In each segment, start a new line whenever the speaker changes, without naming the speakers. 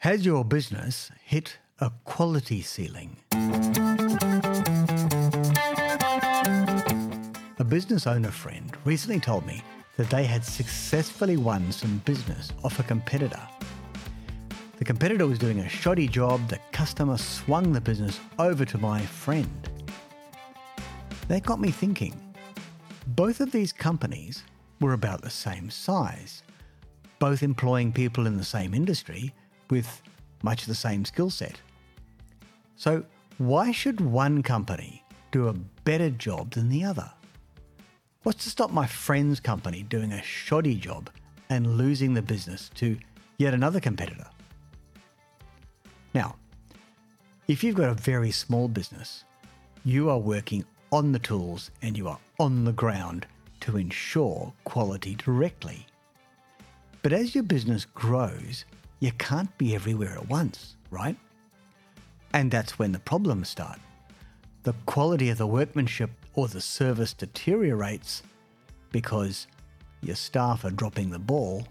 Has your business hit a quality ceiling? A business owner friend recently told me that they had successfully won some business off a competitor. The competitor was doing a shoddy job, the customer swung the business over to my friend. That got me thinking. Both of these companies were about the same size, both employing people in the same industry with much the same skill set. So, why should one company do a better job than the other? What's to stop my friend's company doing a shoddy job and losing the business to yet another competitor? Now, if you've got a very small business, you are working on the tools and you are on the ground to ensure quality directly. But as your business grows, you can't be everywhere at once, right? And that's when the problems start. The quality of the workmanship or the service deteriorates because your staff are dropping the ball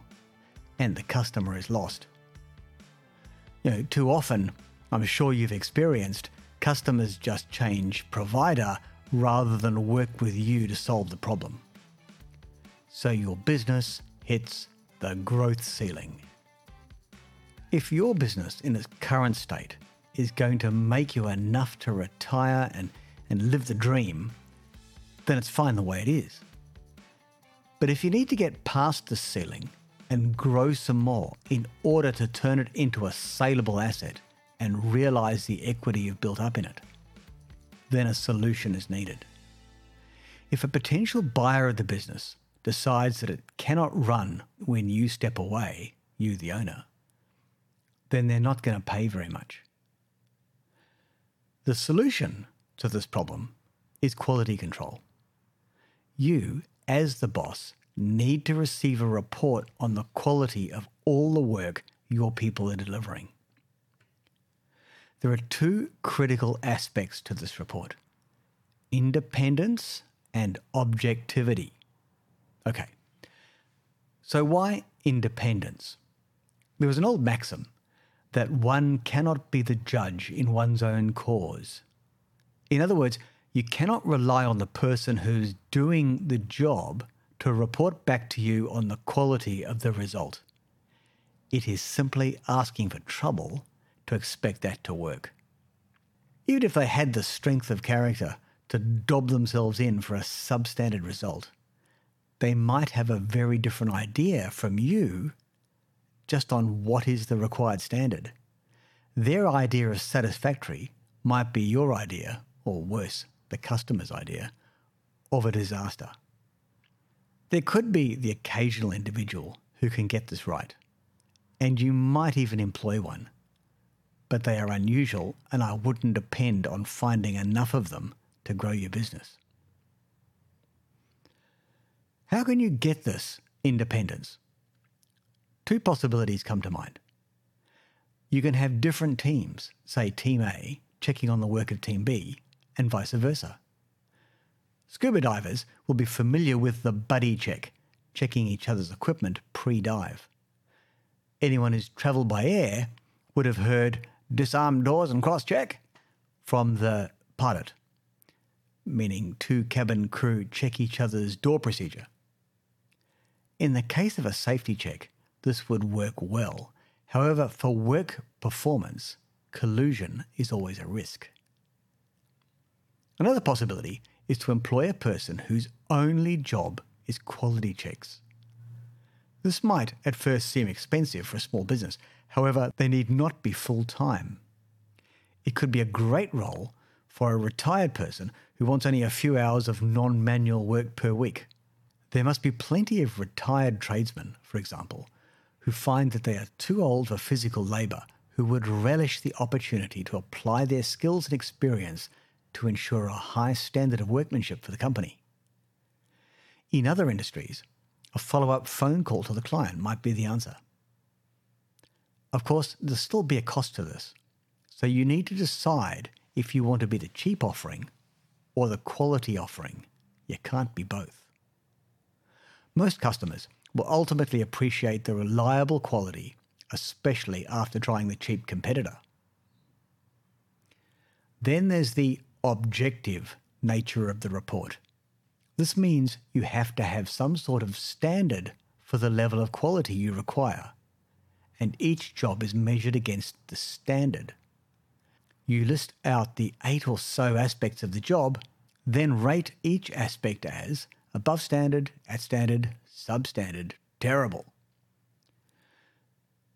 and the customer is lost. You know, too often, I'm sure you've experienced, customers just change provider rather than work with you to solve the problem. So your business hits the growth ceiling. If your business in its current state is going to make you enough to retire and, and live the dream, then it's fine the way it is. But if you need to get past the ceiling and grow some more in order to turn it into a saleable asset and realize the equity you've built up in it, then a solution is needed. If a potential buyer of the business decides that it cannot run when you step away, you the owner, then they're not going to pay very much. The solution to this problem is quality control. You, as the boss, need to receive a report on the quality of all the work your people are delivering. There are two critical aspects to this report independence and objectivity. Okay, so why independence? There was an old maxim that one cannot be the judge in one's own cause. In other words, you cannot rely on the person who's doing the job to report back to you on the quality of the result. It is simply asking for trouble to expect that to work. Even if they had the strength of character to dob themselves in for a substandard result, they might have a very different idea from you just on what is the required standard. Their idea of satisfactory might be your idea, or worse, the customer's idea, of a disaster. There could be the occasional individual who can get this right, and you might even employ one. But they are unusual, and I wouldn't depend on finding enough of them to grow your business. How can you get this independence? Two possibilities come to mind. You can have different teams, say Team A, checking on the work of Team B, and vice versa. Scuba divers will be familiar with the buddy check, checking each other's equipment pre dive. Anyone who's travelled by air would have heard disarm doors and cross check from the pilot, meaning two cabin crew check each other's door procedure. In the case of a safety check, this would work well. However, for work performance, collusion is always a risk. Another possibility is to employ a person whose only job is quality checks. This might at first seem expensive for a small business, however, they need not be full time. It could be a great role for a retired person who wants only a few hours of non manual work per week. There must be plenty of retired tradesmen, for example, who find that they are too old for physical labour, who would relish the opportunity to apply their skills and experience to ensure a high standard of workmanship for the company. In other industries, a follow up phone call to the client might be the answer. Of course, there'll still be a cost to this, so you need to decide if you want to be the cheap offering or the quality offering. You can't be both. Most customers will ultimately appreciate the reliable quality especially after trying the cheap competitor. Then there's the objective nature of the report. This means you have to have some sort of standard for the level of quality you require, and each job is measured against the standard. You list out the eight or so aspects of the job, then rate each aspect as above standard, at standard, substandard, terrible.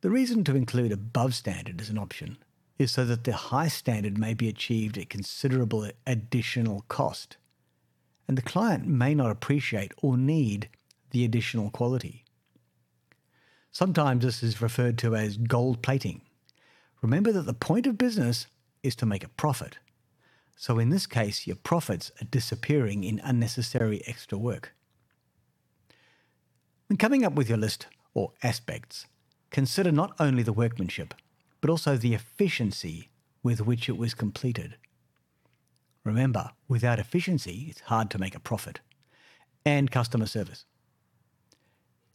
The reason to include above standard as an option is so that the high standard may be achieved at considerable additional cost, and the client may not appreciate or need the additional quality. Sometimes this is referred to as gold plating. Remember that the point of business is to make a profit. So in this case, your profits are disappearing in unnecessary extra work. When coming up with your list or aspects, consider not only the workmanship, but also the efficiency with which it was completed. Remember, without efficiency, it's hard to make a profit. And customer service.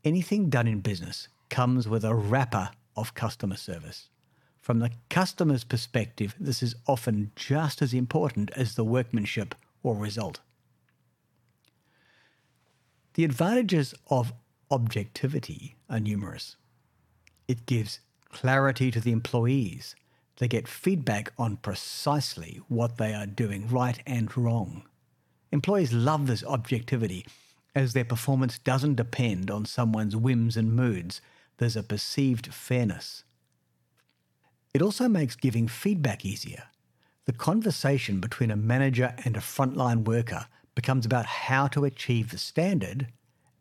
Anything done in business comes with a wrapper of customer service. From the customer's perspective, this is often just as important as the workmanship or result. The advantages of objectivity are numerous. It gives clarity to the employees. They get feedback on precisely what they are doing right and wrong. Employees love this objectivity as their performance doesn't depend on someone's whims and moods. There's a perceived fairness. It also makes giving feedback easier. The conversation between a manager and a frontline worker becomes about how to achieve the standard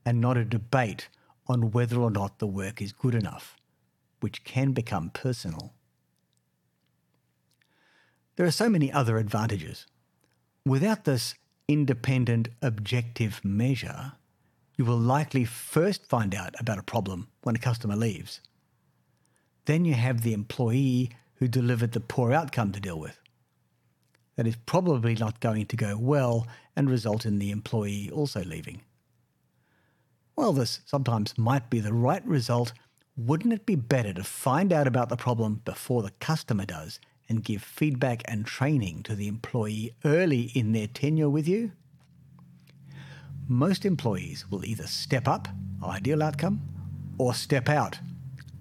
and not a debate on whether or not the work is good enough which can become personal. There are so many other advantages. Without this independent, objective measure, you will likely first find out about a problem when a customer leaves. Then you have the employee who delivered the poor outcome to deal with. That is probably not going to go well and result in the employee also leaving. While this sometimes might be the right result, wouldn't it be better to find out about the problem before the customer does and give feedback and training to the employee early in their tenure with you? Most employees will either step up, ideal outcome, or step out,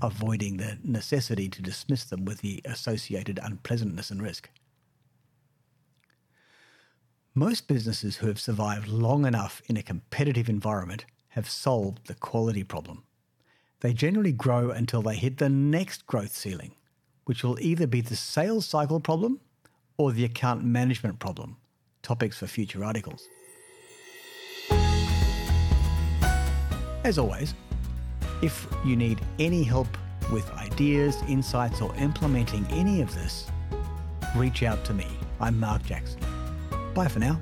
avoiding the necessity to dismiss them with the associated unpleasantness and risk. Most businesses who have survived long enough in a competitive environment have solved the quality problem they generally grow until they hit the next growth ceiling, which will either be the sales cycle problem or the account management problem. Topics for future articles. As always, if you need any help with ideas, insights, or implementing any of this, reach out to me. I'm Mark Jackson. Bye for now.